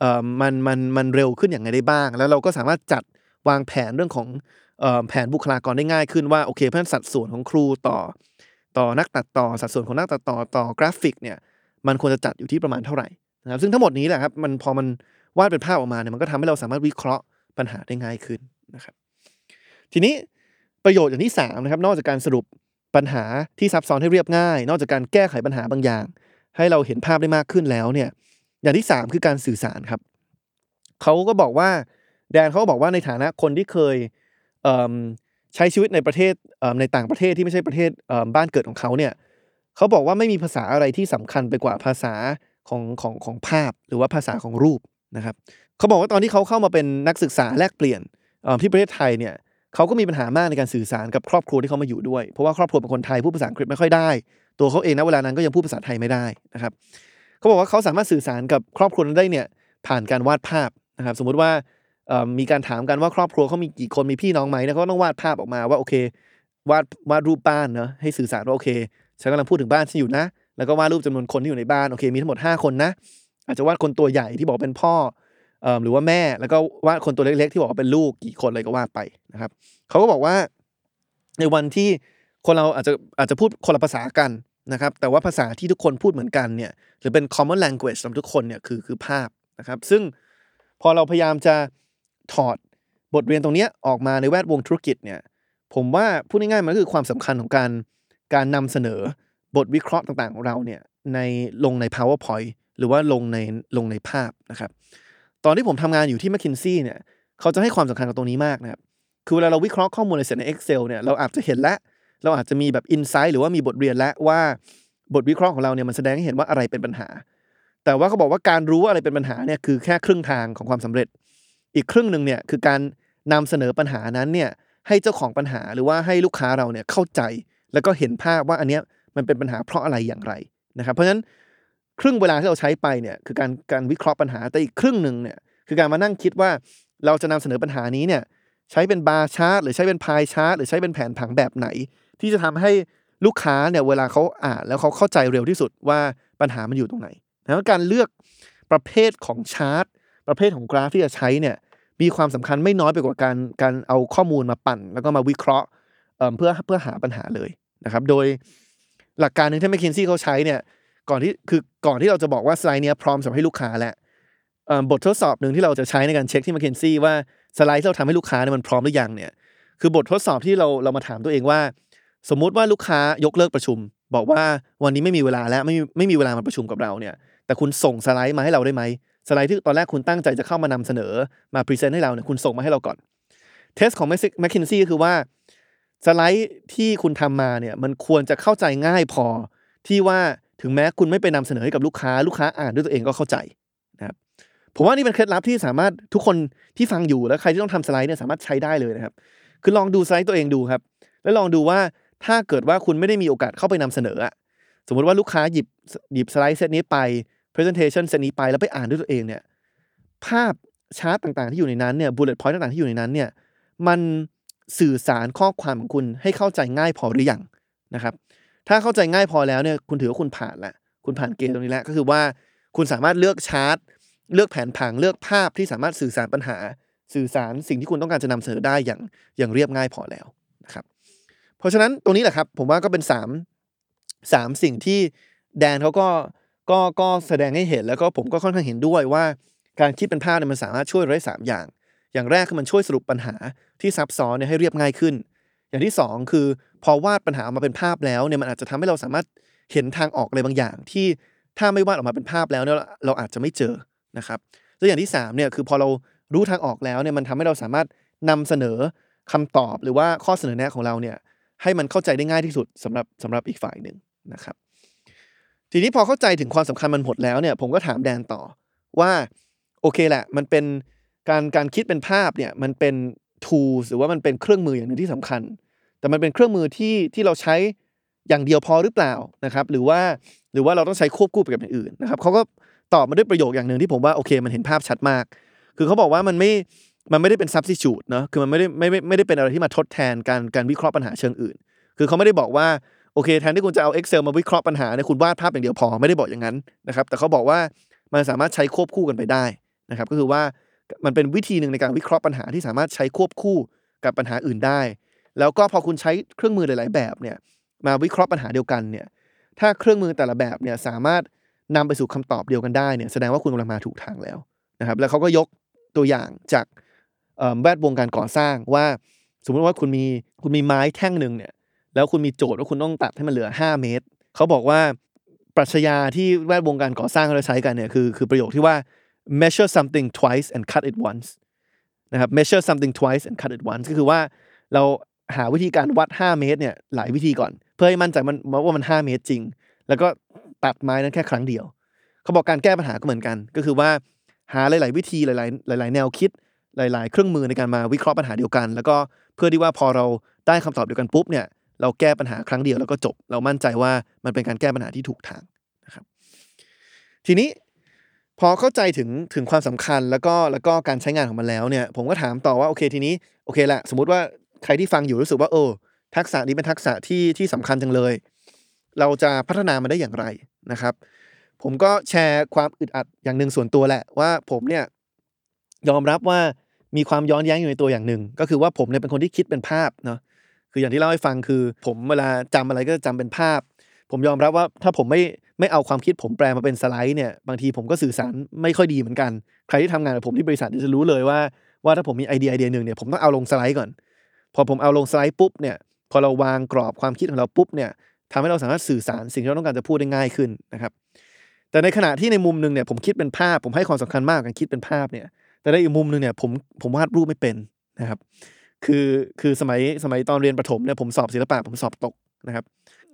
B: เอ่อมันมันมันเร็วขึ้นอย่างไรได้บ้าง แล้วเราก็สามารถจัดวางแผนเรื่องของ แผนบุคลากรได้ง่ายขึ้นว่าโอเคเพราะฉะนั้นสัดส่วนของครูต่อ ต่อนักตัดต่อสัดส่วนของนักตัดต่อต่อกราฟิกเนี่ยมันควรจะจัดอยู่ที่ประมาณเท่าไหร่นะครับซึ่งทั้งหมดนี้แหละครับมันพอมันวาดเป็นภาพออกมาเนี่ยมันก็ทำให้เราสามารถวิเคราะห์ปัญหาได้ง่ายขึ้นนะครับ ทีนี้ประโยชน์อย่างที่สามนะครับนอกจากการสรุปปัญหาที่ซับซ้อนให้เรียบง่าย นอกจากการแก้ไขปัญหาบางอย่าง ให้เราเห็นภาพได้มากขึ้นแล้วเนี่ยอย่างที่สามคือการสื่อสารครับเขาก็บอกว่าแดนเขาก็บอกว่าในฐานะคนที่เคย ใช้ชีวิตในประเทศในต่างประเทศที่ไม่ใช่ประเทศบ้านเกิดของเขาเนี่ยเขาบอกว่าไม่มีภาษาอะไรที่สำคัญไปกว่าภาษาของของของภาพหรือว่าภาษาของรูปนะครับเขาบอกว่าตอนที่เขาเข้ามาเป็นนักศึกษาแลกเปลี่ยนที่ประเทศไทยเนี่ยเขาก็มีปัญหามากในการสื่อสารกับครอบครัวที่เขามาอยู่ด้วย เพราะว่าครอบครัวเป็นคนไทยพูดภาษาอังกฤษไม่ค่อยได้ ตัวเขาเองนะเวลานั้นก็ยังพูดภาษาไทยไม่ได้นะครับเขาบอกว่าเขาสามารถสื่อสารกับครอบครัวนั้นได้เนี่ยผ่านการวาดภาพนะครับ สมมุติว่า มีการถามกันว่าครอบครัวเขามีกี่คนมีพี่น้องไหมเนี่ยเขาก็ต้องวาดภาพออกมาว่าโอเควาดวาดรูปบ้านเนาะให้สื่อสารว่าโอเคฉันกำลังพูดถึงบ้านที่อยู่นะ แล้วก็วาดรูปจำนวนคนที่อยู่ในบ้านโอเคมีทั้งหมด 5 คนนะ อาจจะวาดคนตัวใหญ่ที่บอกเป็นพ่อเอ่อหรือว่าแม่แล้วก็วาดคนตัวเล็กๆ ที่บอกว่าเป็นลูกกี่คนอะไรก็วาดไปนะครับเขาก็บอกว่าในวันที่คนเราอาจจะอาจจะพูดคนละภาษากันนะครับ แต่ว่าภาษาที่ทุกคนพูดเหมือนกันเนี่ยหรือเป็น common language สำหรับทุกคนเนี่ยคือคือภาพนะครับ ซึ่งพอเราพยายามจะ ถอดบทเรียนตรงนี้ออกมาในแวดวงธุรกิจเนี่ยผมว่าพูดง่ายๆมันคือความสำคัญของการการนำเสนอบทวิเคราะห์ต่างๆของเราเนี่ยในลงใน powerpoint หรือว่าลงในลงในภาพนะครับตอนที่ผมทำงานอยู่ที่ McKinsey เนี่ยเขาจะให้ความสำคัญกับตรงนี้มากนะครับคือเวลาเราวิเคราะห์ข้อมูลในเสร็จใน Excel เนี่ยเราอาจจะเห็นแล้วเราอาจจะมีแบบอินไซต์หรือว่ามีบทเรียนแล้วว่าบทวิเคราะห์ของเราเนี่ยมันแสดงให้เห็นว่าอะไรเป็นปัญหา แต่ว่าเขาบอกว่าการรู้ว่าอะไรเป็นปัญหาเนี่ยคือแค่ครึ่งทางของความสำเร็จ อีกครึ่งหนึ่งเนี่ยคือการนำเสนอปัญหานั้นเนี่ยให้เจ้าของปัญหาหรือว่าให้ลูกค้าเราเนี่ยเข้าใจ แล้วก็เห็นภาพว่าอันเนี้ยมันเป็นปัญหาเพราะอะไรอย่างไรนะครับ เพราะฉะนั้นครึ่งเวลาที่เราใช้ไปเนี่ยคือการการวิเคราะห์ปัญหาแต่อีกครึ่งหนึ่งเนี่ยคือการมานั่งคิดว่าเราจะนำเสนอปัญหานี้เนี่ยใช้เป็นบาร์ชาร์ตหรือใช้เป็นพายชาร์ตหรือใช้เป็นแผนผังแบบไหน ที่จะทำให้ลูกค้าเนี่ยเวลาเขาอ่านแล้วเขาเข้าใจเร็วที่สุดว่าปัญหามันอยู่ตรงไหนแล้วการเลือกประเภทของชาร์ต ประเภทของกราฟที่จะใช้เนี่ยมีความสำคัญไม่น้อยไปกว่าการการเอาข้อมูลมาปั่น แล้วก็มาวิเคราะห์เพื่อเพื่อหาปัญหาเลยนะครับ โดยหลักการหนึ่งที่ McKinsey เขาใช้เนี่ยก่อนที่คือก่อนที่เราจะบอกว่าสไลด์เนี้ยพร้อมสำหรับให้ลูกค้าแล้วบททดสอบหนึ่งที่เราจะใช้ในการเช็คที่ McKinsey ว่าสไลด์ที่เราทำให้ลูกค้าเนี่ยมันพร้อมหรือยังเนี่ยคือบททดสอบที่เราเรามาถามตัวเองว่า สมมุติว่าลูกค้ายกเลิกประชุม บอกว่าวันนี้ไม่มีเวลาแล้วไม่มีไม่มีเวลามาประชุมกับเราเนี่ย แต่คุณส่งสไลด์มาให้เราได้ไหม สไลด์ที่ตอนแรกคุณตั้งใจจะเข้ามานำเสนอมา present ให้เราเนี่ยคุณส่งมาให้เราก่อนเทสของ m c k i n s e y ก็คือว่าสไลด์ที่คุณทำมาเนี่ยมันควรจะเข้าใจง่ายพอที่ว่าถึงแม้คุณไม่ไปนำเสนอให้กับลูกค้าลูกค้าอ่านด้วยตัวเองก็เข้าใจนะครับผมว่านี่เป็นเคล็ดลับที่สามารถทุกคนที่ฟังอยู่แล้วใครที่ต้องทำสไลด์เนี่ยสามารถใช้ได้เลยนะครับ คือลองดูสไลด์ตัวเองดูครับ แล้วลองดูว่าถ้าเกิดว่าคุณไม่ได้มีโอกาสเข้าไปนำเสนออะสมมติว่าลูกค้าหยิบหยิบสไลด์เซตนี้ไป presentation เซตนี้ไปแล้วไปอ่านด้วยตัวเองเนี่ยภาพชาร์ตต่างๆที่อยู่ในนั้นเนี่ย bullet point ต่างๆที่อยู่ในนั้นเนี่ยมันสื่อสารข้อความของคุณให้เข้าใจง่ายพอหรือยังนะครับ ถ้าเข้าใจง่ายพอแล้วเนี่ยคุณถือว่าคุณผ่านละคุณผ่านเกณฑ์ตรงนี้แล้วก็คือว่าคุณสามารถเลือกชาร์ตเลือกแผนผังเลือกภาพที่สามารถสื่อสารปัญหา สื่อสารสิ่งที่คุณต้องการจะนำเสนอได้อย่างอย่างเรียบง่ายพอแล้วนะครับ เพราะฉะนั้นตรงนี้แหละครับผมว่าก็เป็นสามสามสิ่งที่แดนเขาก็ ก็ก็แสดงให้เห็นแล้วก็ผมก็ค่อนข้างเห็นด้วยว่า การคิดเป็นภาพเนี่ยมันสามารถช่วยได้สามอย่าง อย่างแรกคือมันช่วยสรุปปัญหาที่ซับซ้อนเนี่ยให้เรียบง่ายขึ้น อย่างที่สองคือพอวาดปัญหาออกมาเป็นภาพแล้วเนี่ยมันอาจจะทำให้เราสามารถเห็นทางออกอะไรบางอย่าง ที่ถ้าไม่วาดออกมาเป็นภาพแล้วเนี่ยเราอาจจะไม่เจอนะครับแล้วอย่างที่สามเนี่ยคือพอเรารู้ทางออกแล้วเนี่ยมันทำให้เราสามารถนำเสนอคำตอบหรือว่าข้อเสนอแนะของเราเนี่ยให้มันเข้าใจได้ง่ายที่สุดสำหรับสำหรับอีกฝ่ายหนึ่งนะครับ ทีนี้พอเข้าใจถึงความสำคัญมันหมดแล้วเนี่ยผมก็ถามแดนต่อว่าโอเคแหละ มันเป็นการการคิดเป็นภาพเนี่ยมันเป็น tools หรือว่ามันเป็นเครื่องมืออย่างหนึ่งที่สำคัญ แต่มันเป็นเครื่องมือที่ที่เราใช้อย่างเดียวพอหรือเปล่านะครับ หรือว่าหรือว่าเราต้องใช้ควบคู่ไปกับอย่างอื่นนะครับเขาก็ตอบมาด้วยประโยคอย่างหนึ่งที่ผมว่าโอเคมันเห็นภาพชัดมาก คือเขาบอกว่ามันไม่มันไม่ได้เป็น substitute เนาะคือมันไม่ได้ไม่ไม่ไม่ได้เป็นอะไรที่มาทดแทนการการวิเคราะห์ปัญหาเชิงอื่น คือเขาไม่ได้บอกว่า โอเคแทนที่คุณจะเอา Excel มาวิเคราะห์ปัญหาเนี่ยคุณวาดภาพอย่างเดียวพอไม่ได้บอกอย่างนั้นนะครับแต่เขาบอกว่ามันสามารถใช้ควบคู่กันไปได้นะครับก็คือว่ามันเป็นวิธีหนึ่งในการวิเคราะห์ปัญหาที่สามารถใช้ควบคู่กับปัญหาอื่นได้ แล้วก็พอคุณใช้เครื่องมือหลาย ๆ แบบเนี่ยมาวิเคราะห์ปัญหาเดียวกันเนี่ยถ้าเครื่องมือแต่ละแบบเนี่ยสามารถนำไปสู่คำตอบเดียวกันได้เนี่ยแสดงว่าคุณกำลังมาถูกทางแล้วนะครับแล้วเขาก็ยกตัวอย่างจากแวดวงการก่อสร้างว่า สมมติว่าคุณมีคุณมีไม้แท่งหนึ่งเนี่ย แล้วคุณมีโจทย์ว่าคุณต้องตัดให้มันเหลือ 5 เมตร เขาบอกว่าปรัชญาที่แวดวงการก่อสร้างเราใช้กันเนี่ยคือคือประโยคที่ว่า measure something twice and cut it once นะครับ measure something twice and cut it once ก็คือว่าเราหาวิธีการวัด 5 เมตรเนี่ยหลายวิธีก่อน เพื่อให้มั่นใจมันว่ามัน 5 เมตรจริง แล้วก็ตัดไม้นั้นแค่ครั้งเดียว เขาบอกการแก้ปัญหาก็เหมือนกัน ก็คือว่าหาหลาย ๆ วิธีหลาย ๆ หลาย ๆ แนวคิดหลาย ๆ เครื่องมือในการมาวิเคราะห์ปัญหาเดียวกัน แล้วก็เพื่อที่ว่าพอเราได้คำตอบเดียวกันปุ๊บเนี่ย เราแก้ปัญหาครั้งเดียวแล้วก็จบ เรามั่นใจว่ามันเป็นการแก้ปัญหาที่ถูกทางนะครับ ทีนี้พอเข้าใจถึงถึงความสำคัญแล้วก็แล้วก็การใช้งานของมันแล้วเนี่ย ผมก็ถามต่อว่าโอเคทีนี้โอเคแหละสมมติว่าใครที่ฟังอยู่รู้สึกว่าโอ้ทักษะนี้เป็นทักษะที่ที่สำคัญจังเลย เราจะพัฒนามันได้อย่างไรนะครับ ผมก็แชร์ความอึดอัดอย่างหนึ่งส่วนตัวแหละว่าผมเนี่ยยอมรับว่ามีความย้อนแย้งอยู่ในตัวอย่างหนึ่ง ก็คือว่าผมเนี่ยเป็นคนที่คิดเป็นภาพเนาะ คืออย่างที่เล่าให้ฟังคือ ผมเวลาจำอะไรก็จำเป็นภาพ ผมยอมรับว่าถ้าผมไม่ไม่เอาความคิดผมแปลมาเป็นสไลด์เนี่ยบางทีผมก็สื่อสารไม่ค่อยดีเหมือนกัน ใครที่ทำงานกับผมที่บริษัทจะรู้เลยว่าว่าถ้าผมมีไอเดียไอเดียหนึ่งเนี่ยผมต้องเอาลงสไลด์ก่อน พอผมเอาลงสไลด์ปุ๊บเนี่ยพอเราวางกรอบความคิดของเราปุ๊บเนี่ยทำให้เราสามารถสื่อสารสิ่งที่เราต้องการจะพูดได้ง่ายขึ้นนะครับแต่ในขณะที่ในมุมหนึ่งเนี่ยผมคิดเป็นภาพ ผมให้ความสำคัญมากกับการคิดเป็นภาพเนี่ยแต่ในอีกมุมหนึ่งเนี่ยผมผมวาดรูปไม่เป็นนะครับ คือคือสมัยสมัยตอนเรียนประถมเนี่ยผมสอบศิลปะผมสอบตกนะครับ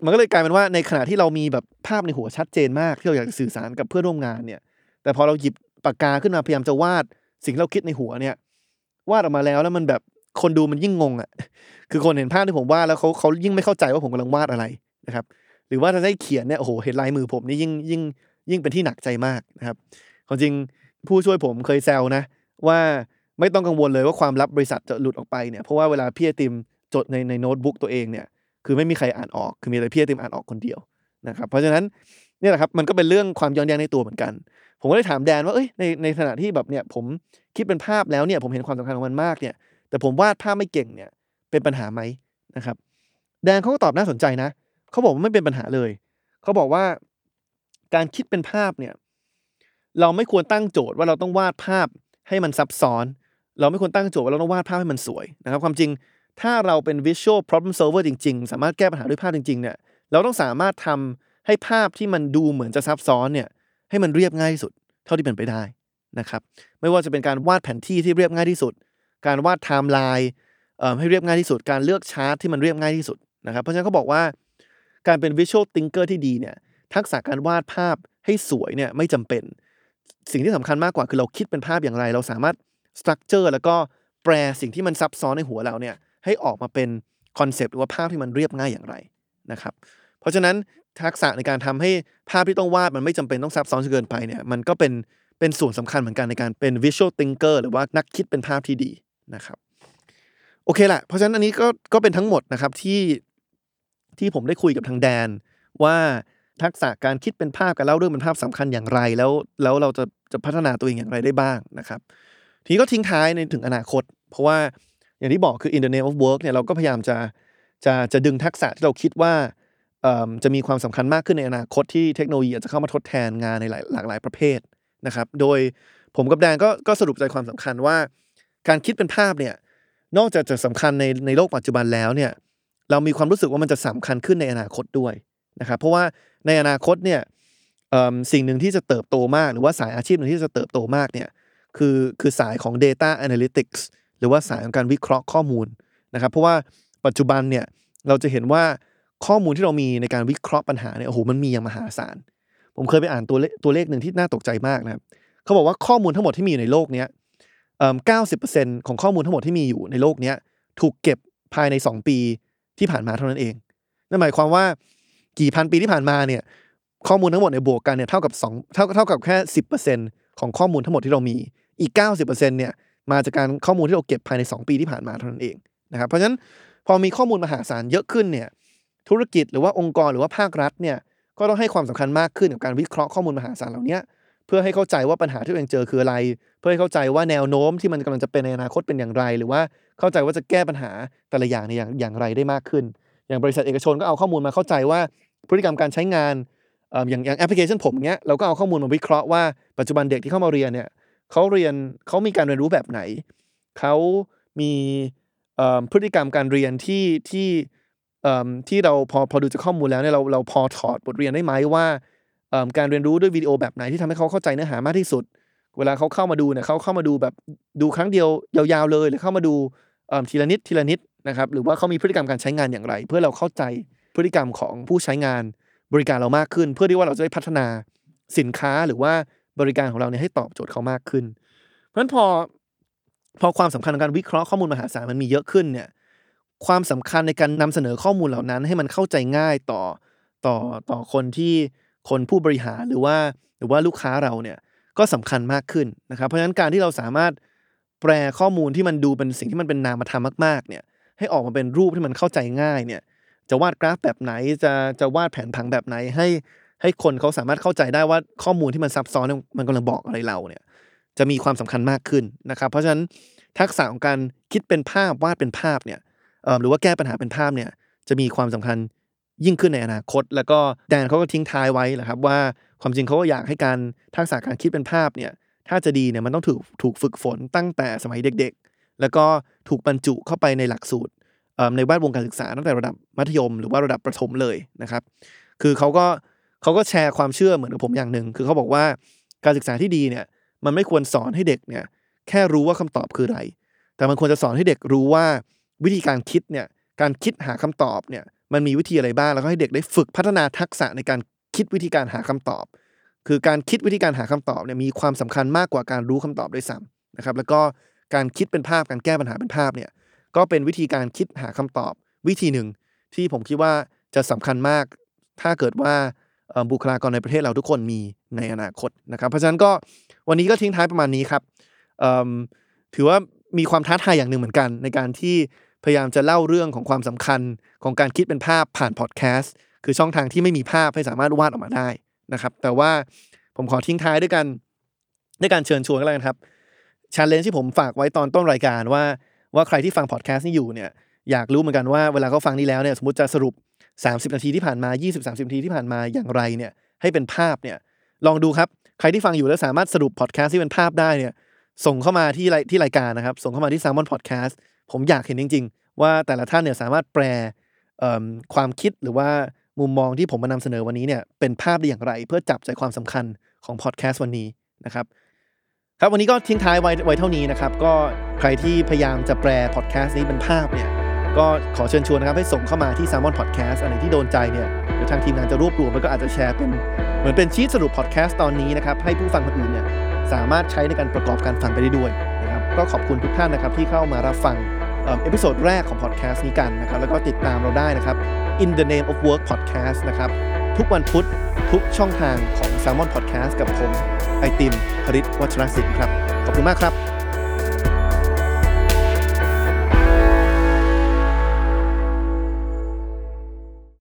B: มันก็เลยกลายเป็นว่าในขณะที่เรามีแบบภาพในหัวชัดเจนมากที่เราอยากจะสื่อสารกับเพื่อนร่วมงานเนี่ย แต่พอเราหยิบปากกาขึ้นมาพยายามจะวาดสิ่งที่เราคิดในหัวเนี่ยวาดออกมาแล้วแล้วมันแบบคนดูมันยิ่งงงอะ คือคนเห็นภาพที่ผมวาดแล้วเขาเขายิ่งไม่เข้าใจว่าผมกำลังวาดอะไรนะครับ หรือว่าถ้าได้เขียนเนี่ยโอ้โหเห็นลายมือผมนี่ยิ่งยิ่งยิ่งเป็นที่หนักใจมากนะครับความจริงผู้ช่วยผมเคยแซวนะว่า ไม่ต้องกังวลเลยว่าความลับบริษัทจะหลุดออกไปเนี่ยเพราะว่าเวลาพี่ไอติมจดในในโน้ตบุ๊กตัวเองเนี่ยคือไม่มีใครอ่านออกคือมีแต่พี่ไอติมอ่านออกคนเดียวนะครับเพราะฉะนั้นนี่แหละครับมันก็เป็นเรื่องความย้อนแย้งในตัวเหมือนกัน ผมก็เลยถามแดนว่าเอ้ยในในขณะที่แบบเนี่ยผมคิดเป็นภาพแล้วเนี่ยผมเห็นความสำคัญของมันมากเนี่ย แต่ผมวาดภาพไม่เก่งเนี่ยเป็นปัญหาไหมนะครับแดนเขาก็ตอบน่าสนใจนะเขาบอกว่าไม่เป็นปัญหาเลยเขาบอกว่าการคิดเป็นภาพเนี่ยเราไม่ควรตั้งโจทย์ว่าเราต้องวาดภาพให้มันซับซ้อน เราไม่ควรตั้งโจทย์ว่าเราต้องวาดภาพให้มันสวยนะครับ ความจริงถ้าเราเป็น visual problem solver จริง ๆ สามารถแก้ปัญหาด้วยภาพจริงๆเนี่ยเราต้องสามารถทำให้ภาพที่มันดูเหมือนจะซับซ้อนเนี่ยให้มันเรียบง่ายที่สุด เท่าที่เป็นไปได้นะครับไม่ว่าจะเป็นการวาดแผนที่ที่เรียบง่ายที่สุด การวาดไทม์ไลน์เอ่อให้เรียบง่ายที่สุด การเลือกชาร์ตที่มันเรียบง่ายที่สุดนะครับเพราะฉะนั้นเขาบอกว่าการเป็น visual thinker ที่ดีเนี่ยทักษะการวาดภาพให้สวยเนี่ยไม่จำเป็น สิ่งที่สำคัญมากกว่าคือเราคิดเป็นภาพอย่างไร เราสามารถ structure แล้วก็แปลสิ่งที่มันซับซ้อนในหัวเราเนี่ยให้ออกมาเป็นคอนเซปต์หรือว่าภาพที่มันเรียบง่ายอย่างไรนะครับ เพราะฉะนั้นทักษะในการทำให้ภาพที่ต้องวาดมันไม่จำเป็นต้องซับซ้อนจนเกินไปเนี่ยมันก็เป็นเป็นส่วนสำคัญเหมือนกันในการเป็น visual thinker หรือว่านักคิดเป็นภาพที่ดีนะครับโอเคแหละเพราะฉะนั้นอันนี้ก็ก็เป็นทั้งหมดนะครับที่ที่ผมได้คุยกับทางแดน ว่าทักษะการคิดเป็นภาพการเล่าเรื่องเป็นภาพสำคัญอย่างไร แล้วแล้วเราจะจะพัฒนาตัวเองอย่างไรได้บ้างนะครับ ทีก็ทิ้งท้ายในถึงอนาคต เพราะว่าอย่างที่บอกคือ in the name of work เนี่ยเราก็พยายามจะจะจะดึงทักษะที่เราคิดว่าจะมีความสำคัญมากขึ้นในอนาคตที่เทคโนโลยีอาจจะเข้ามาทดแทนงานในหลายหลากหลายประเภทนะครับ โดยผมกับแดนก็ก็สรุปใจความสำคัญว่า การคิดเป็นภาพเนี่ยนอกจากจะสำคัญในในโลกปัจจุบันแล้วเนี่ยเรามีความรู้สึกว่ามันจะสำคัญขึ้นในอนาคตด้วยนะครับเพราะว่าในอนาคตเนี่ยสิ่งหนึ่งที่จะเติบโตมาก หรือว่าสายอาชีพหนึ่งที่จะเติบโตมากเนี่ย คือคือสายของ Data Analytics หรือว่าสายของการวิเคราะห์ข้อมูลนะครับ เพราะว่าปัจจุบันเนี่ยเราจะเห็นว่าข้อมูลที่เรามีในการวิเคราะห์ปัญหาเนี่ยโอ้โหมันมีอย่างมหาศาล ผมเคยไปอ่านตัวเลขตัวเลขหนึ่งที่น่าตกใจมากนะครับเขาบอกว่าข้อมูลทั้งหมดที่มีอยู่ในโลกเนี้ยเปอ่อ90%ของข้อมูลทั้งหมดที่มีอยู่ในโลกเนี้ยถูกเก็บภายใน2ปีที่ผ่านมาเท่านั้นเองนั่นหมายความว่ากี่พันปีที่ผ่านมาเนี่ยข้อมูลทั้งหมดในบวกกันเนี่ยเท่ากับ2เท่าเท่ากับแค่10%ของข้อมูลทั้งหมดที่เรามี อีก 90%เนี่ยมาจากการข้อมูลที่เราเก็บภายใน 2 ปีที่ผ่านมาเท่านั้นเองนะครับเพราะฉะนั้นพอมีข้อมูลมหาศาลเยอะขึ้นเนี่ยธุรกิจหรือว่าองค์กรหรือว่าภาครัฐเนี่ยก็ต้องให้ความสำคัญมากขึ้นกับการวิเคราะห์ข้อมูลมหาศาลเหล่านี้เพื่อให้เข้าใจว่าปัญหาที่ตัวเองเจอคืออะไร เพื่อให้เข้าใจว่าแนวโน้มที่มันกำลังจะเป็นในอนาคตเป็นอย่างไร หรือว่าเข้าใจว่าจะแก้ปัญหาแต่ละอย่างในอย่างอย่างไรได้มากขึ้น อย่างบริษัทเอกชนก็เอาข้อมูลมาเข้าใจว่าพฤติกรรมการใช้งานเอ่ออย่างอย่างแอปพลิเคชันผมเนี้ยเราก็เอาข้อมูลมาวิเคราะห์ว่าปัจจุบันเด็กที่เข้ามาเรียนเนี่ย เขาเรียนเขามีการเรียนรู้แบบไหน เขามีพฤติกรรมการเรียนที่ที่ที่เราพอพอดูจากข้อมูลแล้วเนี่ยเราเราพอถอดบทเรียนได้ไหมว่าการเรียนรู้ด้วยวิดีโอแบบไหนที่ทำให้เขาเข้าใจเนื้อหามากที่สุด เวลาเขาเข้ามาดูเนี่ยเขาเข้ามาดูแบบดูครั้งเดียวยาวๆเลย หรือเข้ามาดูทีละนิดทีละนิดนะครับหรือว่าเขามีพฤติกรรมการใช้งานอย่างไร เพื่อเราเข้าใจพฤติกรรมของผู้ใช้งานบริการเรามากขึ้น เพื่อที่ว่าเราจะได้พัฒนาสินค้าหรือว่า บริการของเราเนี่ยให้ตอบโจทย์เขามากขึ้น เพราะฉะนั้นพอพอความสำคัญของการวิเคราะห์ข้อมูลมหาศาลมันมีเยอะขึ้นเนี่ยความสำคัญในการนำเสนอข้อมูลเหล่านั้น ให้มันเข้าใจง่ายต่อต่อต่อคนที่คนผู้บริหารหรือว่าหรือว่าลูกค้าเราเนี่ยก็สำคัญมากขึ้นนะครับเพราะฉะนั้นการที่เราสามารถแปลข้อมูลที่มันดูเป็นสิ่งที่มันเป็นนามธรรมมากๆเนี่ยให้ออกมาเป็นรูปที่มันเข้าใจง่ายเนี่ยจะวาดกราฟแบบไหนจะจะวาดแผนผังแบบไหนให้ ให้คนเขาสามารถเข้าใจได้ว่าข้อมูลที่มันซับซ้อนมันกำลังบอกอะไรเราเนี่ย จะมีความสำคัญมากขึ้นนะครับ เพราะฉะนั้นทักษะของการคิดเป็นภาพวาดเป็นภาพเนี่ยหรือว่าแก้ปัญหาเป็นภาพเนี่ย จะมีความสำคัญยิ่งขึ้นในอนาคต แล้วก็แดนเขาก็ทิ้งท้ายไว้แหละครับว่าความจริงเขาก็อยากให้การทักษะการคิดเป็นภาพเนี่ย ถ้าจะดีเนี่ยมันต้องถูกถูกฝึกฝนตั้งแต่สมัยเด็ก ๆ แล้วก็ถูกบรรจุเข้าไปในหลักสูตรในแวดวงการศึกษาตั้งแต่ระดับมัธยม หรือว่าระดับประถมเลยนะครับ คือเขาก็ เขาก็แชร์ความเชื่อเหมือนกับผมอย่างหนึ่งคือเขาบอกว่าการศึกษาที่ดีเนี่ยมันไม่ควรสอนให้เด็กเนี่ยแค่รู้ว่าคำตอบคืออะไร แต่มันควรจะสอนให้เด็กรู้ว่าวิธีการคิดเนี่ยการคิดหาคำตอบเนี่ยมันมีวิธีอะไรบ้างแล้วก็ให้เด็กได้ฝึกพัฒนาทักษะในการคิดวิธีการหาคำตอบ คือการคิดวิธีการหาคำตอบเนี่ยมีความสำคัญมากกว่าการรู้คำตอบด้วยซ้ำนะครับแล้วก็การคิดเป็นภาพการแก้ปัญหาเป็นภาพเนี่ยก็เป็นวิธีการคิดหาคำตอบ วิธีหนึ่งที่ผมคิดว่าจะสำคัญมาก ถ้าเกิดว่า บุคลากรในประเทศเราทุกคนมีในอนาคตนะครับ เพราะฉะนั้นก็วันนี้ก็ทิ้งท้ายประมาณนี้ครับถือว่ามีความท้าทายอย่างหนึ่งเหมือนกัน ในการที่พยายามจะเล่าเรื่องของความสำคัญของการคิดเป็นภาพผ่านพอดแคสต์คือช่องทางที่ไม่มีภาพให้สามารถวาดออกมาได้นะครับ แต่ว่าผมขอทิ้งท้ายด้วยกันด้วยการเชิญชวนกันแล้วกันครับ challenge ที่ผมฝากไว้ตอนต้นรายการว่าว่าใครที่ฟังพอดแคสต์นี้อยู่เนี่ยอยากรู้เหมือนกันว่าเวลาเขาฟังนี้แล้วเนี่ยสมมติจะสรุป 30 นาทีที่ผ่านมา 20-30 นาทีที่ผ่านมาอย่างไรเนี่ยให้เป็นภาพเนี่ยลองดูครับ ใครที่ฟังอยู่แล้วสามารถสรุปพอดแคสต์ที่เป็นภาพได้เนี่ยส่งเข้ามาที่รายที่รายการนะครับ ส่งเข้ามาที่ Salmon Podcast ผมอยากเห็นจริง ๆ ว่าแต่ละท่านเนี่ยสามารถแปลความคิดหรือว่ามุมมองที่ผมมานำเสนอวันนี้เนี่ยเป็นภาพได้อย่างไร เพื่อจับใจความสำคัญของพอดแคสต์วันนี้นะครับครับวันนี้ก็ทิ้งท้ายไว้ไว้เท่านี้นะครับ ก็ใครที่พยายามจะแปลพอดแคสต์นี้เป็นภาพเนี่ย ก็ขอเชิญชวนนะครับให้ส่งเข้ามาที่ Salmon Podcast อันไหนที่โดนใจเนี่ยเดี๋ยวทางทีมงานจะรวบรวมแล้วก็อาจจะแชร์เป็นเหมือนเป็นชีทสรุปพอดแคสต์ตอนนี้นะครับให้ผู้ฟังคนอื่นเนี่ยสามารถใช้ในการประกอบการฟังไปได้ด้วยนะครับก็ขอบคุณทุกท่านนะครับที่เข้ามารับฟัง episode แรกของพอดแคสต์นี้กันนะครับแล้วก็ติดตามเราได้นะครับ In the Name of Work Podcast นะครับทุกวันพุธทุกช่องทางของ s ซ l m o n Podcast กับผมไอติม ผริตวัชรศิลป์ครับ ขอบคุณมากครับ